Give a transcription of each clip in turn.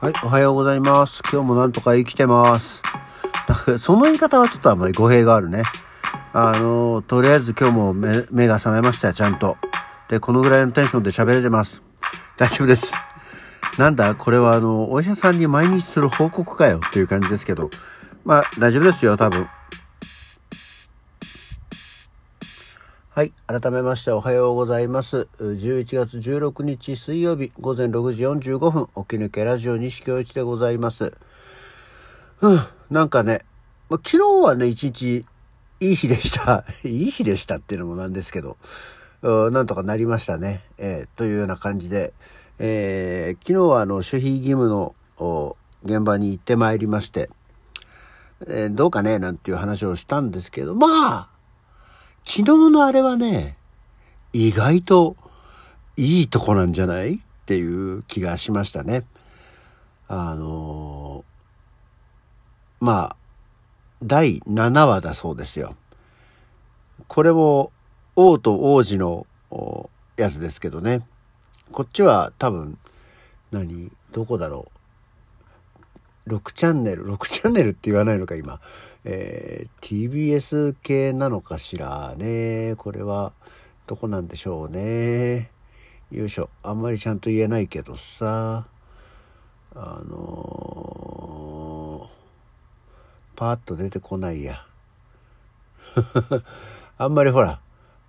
はい、おはようございます。今日もなんとか生きてます。だ かその言い方はちょっとあんまり語弊があるね。あの、とりあえず今日も目目が覚めました、ちゃんと。で、このぐらいのテンションで喋れてます。大丈夫です。なんだ、これはあの、お医者さんに毎日する報告かよっていう感じですけど。まあ、大丈夫ですよ、多分。はい。改めましておはようございます。11月16日水曜日午前6時45分、起き抜けラジオ西京一でございます。うん、なんかね、ま、昨日はね、一日いい日でした。いい日でしたっていうのもなんですけど、うなんとかなりましたね。えーというような感じで、えー昨日はあの、守秘義務の現場に行ってまいりまして、えーどうかねなんていう話をしたんですけど、まあ、昨日のあれはね、意外といいとこなんじゃないっていう気がしましたね。あのーまあ、第7話だそうですよ。これも王と王子のやつですけどね。こっちは多分、何？どこだろう？6チャンネル、6チャンネルって言わないのか今。えー TBS 系なのかしらね。これはどこなんでしょうね。よいしょ。あんまりちゃんと言えないけどさ。あのーパーッと出てこないや。あんまりほら、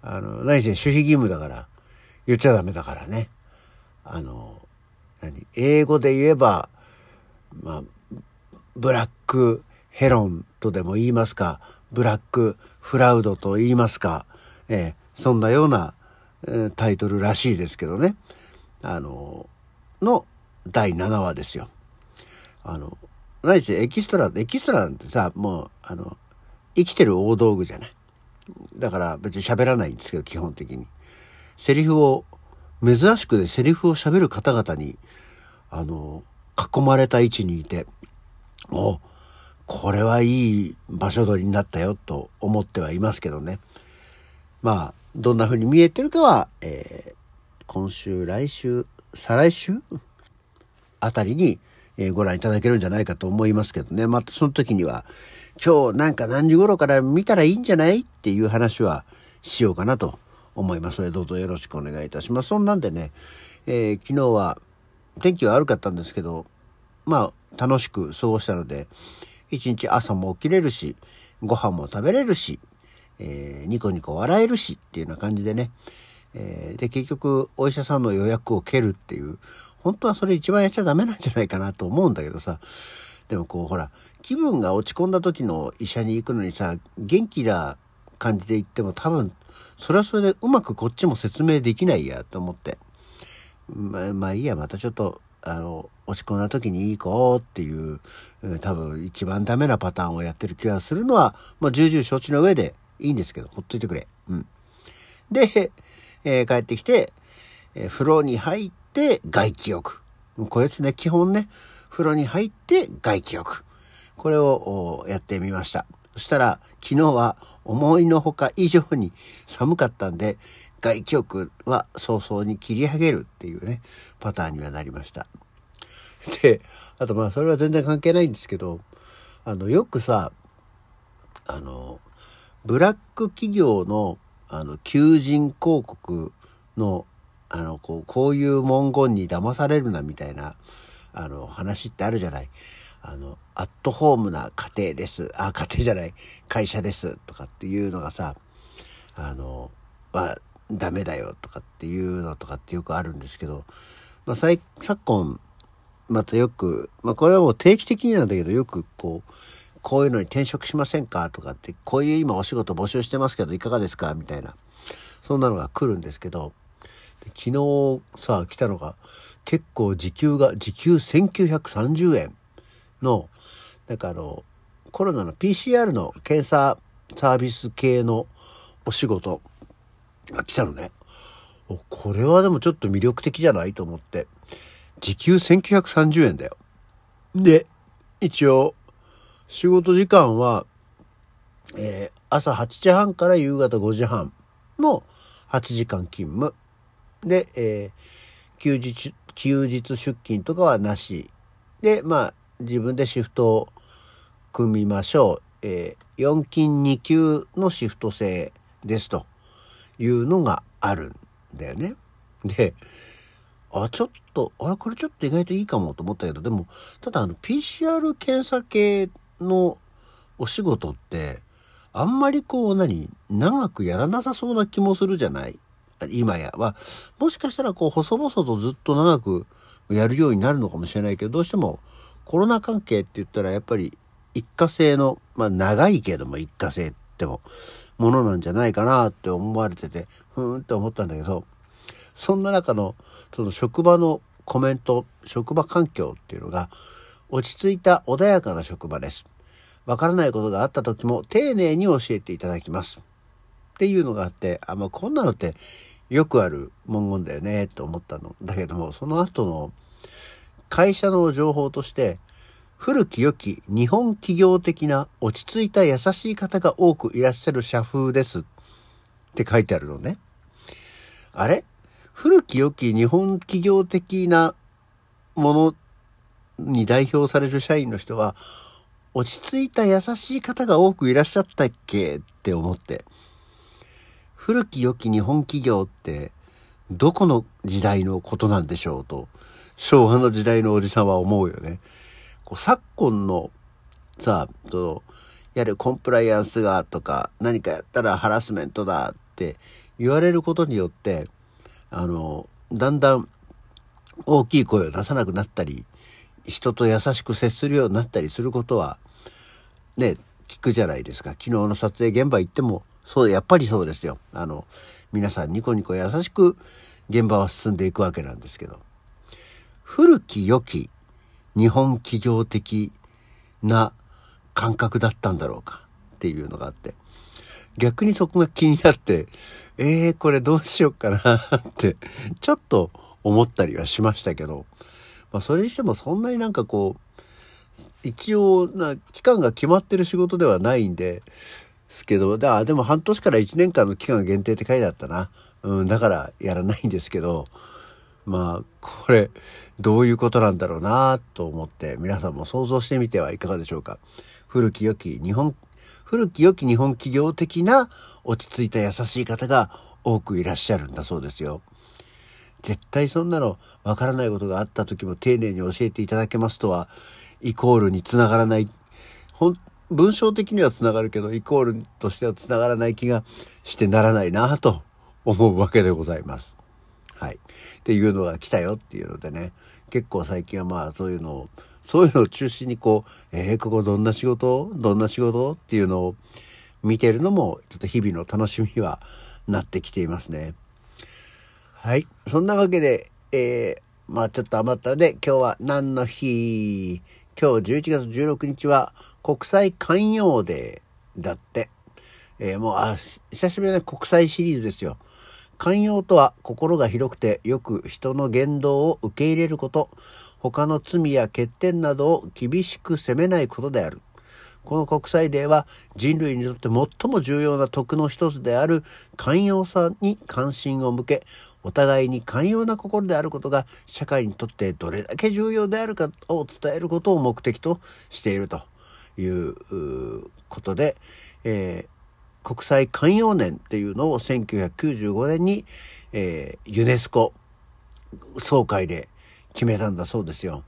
あの、何せ守秘義務だから、言っちゃダメだからね。あの、何？英語で言えば、まあ、ブラックヘロンとでも言いますか、ブラックフラウドと言いますか、えーそんなような、えータイトルらしいですけどね。あの、の第7話ですよ。あの、何せエキストラ、エキストラなんてさ、もう、あの、生きてる大道具じゃない。だから別に喋らないんですけど、基本的に。セリフを、珍しくでセリフを喋る方々に、あの、囲まれた位置にいて、お、これはいい場所取りになったよと思ってはいますけどね。まあ、どんな風に見えてるかは、えー今週、来週、再来週？あたりに、えーご覧いただけるんじゃないかと思いますけどね。またその時には、今日なんか何時頃から見たらいいんじゃないっていう話はしようかなと思いますので、どうぞよろしくお願いいたします。そんなんでね、えー昨日は天気は悪かったんですけど、まあ、楽しく過ごしたので、一日朝も起きれるし、ご飯も食べれるし、えーニコニコ笑えるしっていうような感じでね、えーで、結局、お医者さんの予約を蹴るっていう、本当はそれ一番やっちゃダメなんじゃないかなと思うんだけどさ、でもこう、ほら、気分が落ち込んだ時の医者に行くのにさ、元気な感じで行っても多分、それはそれでうまくこっちも説明できないやと思って。ま、まあいいや、またちょっと、あの、落ち込んだ時に行こうっていう、多分一番ダメなパターンをやってる気がするのは、まあ重々承知の上でいいんですけど、ほっといてくれ。うん。で、えー帰ってきて、えー風呂に入って外気浴。これですね、基本ね、風呂に入って外気浴。これをやってみました。そしたら、昨日は思いのほか以上に寒かったんで、外気浴は早々に切り上げるっていうね、パターンにはなりました。で、あとまあそれは全然関係ないんですけど、あの、よくさ、あの、ブラック企業の、あの、求人広告の、あの、こう、こういう文言に騙されるなみたいな、あの、話ってあるじゃない。あの、アットホームな家庭です。あ、家庭じゃない、会社です。とかっていうのがさ、あの、まあ、ダメだよとかっていうのとかってよくあるんですけど、まあ、最昨今、またよく、まあ、これはもう定期的になんだけど、よくこう、こういうのに転職しませんかとかって、こういう今お仕事募集してますけど、いかがですかみたいな。そんなのが来るんですけど、昨日さ、来たのが、結構時給が、時給1930円の、なんかあの、コロナの PCR の検査サービス系のお仕事が来たのね。これはでもちょっと魅力的じゃないと思って。時給1930円だよ。で、一応、仕事時間は、えー朝8時半から夕方5時半の8時間勤務。で、えー休日、休日出勤とかはなしで、まあ、自分でシフトを組みましょう。えー、4金2級のシフト制ですというのがあるんだよね。で、あ、ちょっと、あれ、これちょっと意外といいかもと思ったけど、でも、ただあの、PCR 検査系のお仕事って、あんまりこう何、長くやらなさそうな気もするじゃない？今や。は、もしかしたらこう、細々とずっと長くやるようになるのかもしれないけど、どうしてもコロナ関係って言ったらやっぱり一過性の、まあ長いけども一過性っても、ものなんじゃないかなって思われてて、ふーんって思ったんだけど、そんな中の、その職場のコメント、職場環境っていうのが、落ち着いた穏やかな職場です。わからないことがあった時も丁寧に教えていただきます。っていうのがあって、あ、まあ、こんなのってよくある文言だよね、と思ったの。だけども、その後の会社の情報として、古き良き日本企業的な落ち着いた優しい方が多くいらっしゃる社風ですって書いてあるのね。あれ？古き良き日本企業的なものに代表される社員の人は落ち着いた優しい方が多くいらっしゃったっけ？って思って。古き良き日本企業ってどこの時代のことなんでしょうと、昭和の時代のおじさんは思うよね。こう昨今のさあ、その、やるコンプライアンスがとか、何かやったらハラスメントだって言われることによって、あの、だんだん大きい声を出さなくなったり、人と優しく接するようになったりすることは、ね、聞くじゃないですか。昨日の撮影現場行っても、そう、やっぱりそうですよ。あの、皆さんニコニコ優しく現場は進んでいくわけなんですけど。古き良き日本企業的な感覚だったんだろうかっていうのがあって。逆にそこが気になって、えー、これどうしようかなってちょっと思ったりはしましたけど、まあ、それにしてもそんなになんかこう、一応な期間が決まってる仕事ではないんですけどだでも半年から1年間の期間限定って書いてあったな、うん、だからやらないんですけどまあこれどういうことなんだろうなと思って皆さんも想像してみてはいかがでしょうか古き良き日本古き良き日本企業的な落ち着いた優しい方が多くいらっしゃるんだそうですよ。絶対そんなのわからないことがあった時も丁寧に教えていただけますとはイコールにつながらないほん文章的にはつながるけどイコールとしてはつながらない気がしてならないなと思うわけでございます。はい。っていうのが来たよっていうのでね結構最近はまあそういうのをそういうのを中心にこうえー、ここどんな仕事？どんな仕事っていうのを見てるのもちょっと日々の楽しみはなってきていますね。はい。そんなわけで、えー、まあちょっと余ったので、今日は何の日？今日11月16日は国際寛容デーだって。えー、もう、あ、久しぶりの国際シリーズですよ。寛容とは心が広くてよく人の言動を受け入れること、他の罪や欠点などを厳しく責めないことである。この国際デーは人類にとって最も重要な徳の一つである寛容さに関心を向け、お互いに寛容な心であることが社会にとってどれだけ重要であるかを伝えることを目的としているということで、えー、国際寛容年っていうのを1995年に、えー、ユネスコ総会で決めたんだそうですよ。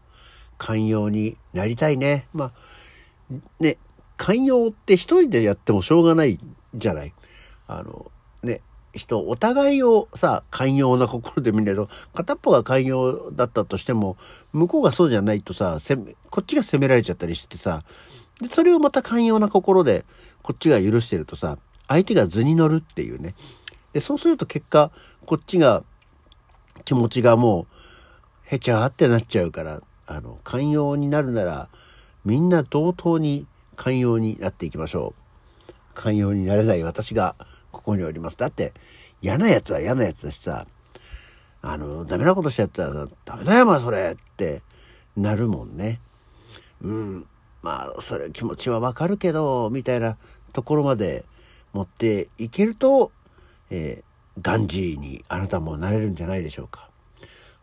寛容になりたいね。まあ、ね、寛容って一人でやってもしょうがないじゃない。あの、ね、人、お互いをさ、寛容な心で見ないと、片っぽが寛容だったとしても、向こうがそうじゃないとさ、こっちが責められちゃったりしてさ、で、それをまた寛容な心で、こっちが許してるとさ、相手が図に乗るっていうね。で、そうすると結果、こっちが、気持ちがもう、へちゃーってなっちゃうから、あの、寛容になるなら、みんな同等に寛容になっていきましょう。寛容になれない私が、ここにおります。だって、嫌な奴は嫌な奴だしさ、あの、ダメなことしちゃったら、ダメだよ、まあ、それってなるもんね。うん。まあ、それ気持ちはわかるけど、みたいなところまで持っていけると、えー、ガンジーにあなたもなれるんじゃないでしょうか。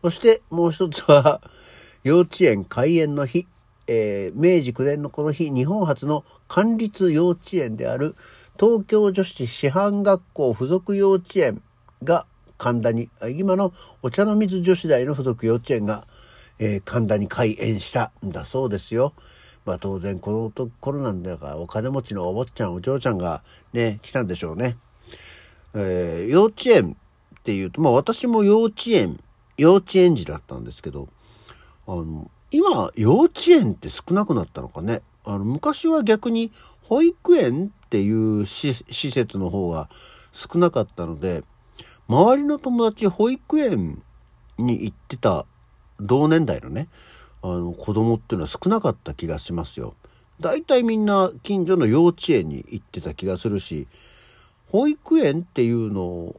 そしてもう一つは、幼稚園開園の日、えー、明治9年のこの日、日本初の官立幼稚園である東京女子師範学校附属幼稚園が神田に、今のお茶の水女子大の附属幼稚園が、えー、神田に開園したんだそうですよ。まあ当然この頃なんだからお金持ちのお坊ちゃんお嬢ちゃんがね、来たんでしょうね。えー、幼稚園っていうと、まあ私も幼稚園、幼稚園児だったんですけど、あの、今、幼稚園って少なくなったのかね。あの、昔は逆に保育園っていう施設の方が少なかったので、周りの友達保育園に行ってた同年代のね、あの子供っていうのは少なかった気がしますよ。大体みんな近所の幼稚園に行ってた気がするし、保育園っていうの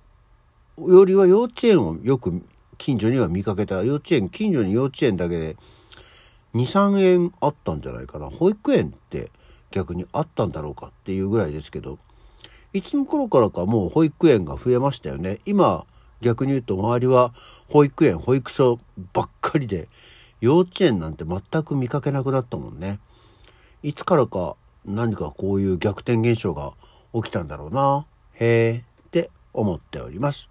よりは幼稚園をよく近所には見かけた。幼稚園、近所に幼稚園だけで2、3円あったんじゃないかな。保育園って逆にあったんだろうかっていうぐらいですけど、いつの頃からかもう保育園が増えましたよね。今、逆に言うと周りは保育園、保育所ばっかりで、幼稚園なんて全く見かけなくなったもんね。いつからか何かこういう逆転現象が起きたんだろうな。へえって思っております。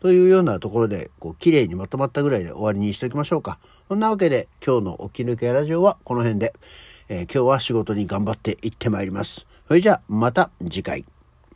というようなところで、こう、綺麗にまとまったぐらいで終わりにしておきましょうか。そんなわけで、今日の起き抜けラジオはこの辺で、えー、今日は仕事に頑張って行ってまいります。それじゃあ、また次回。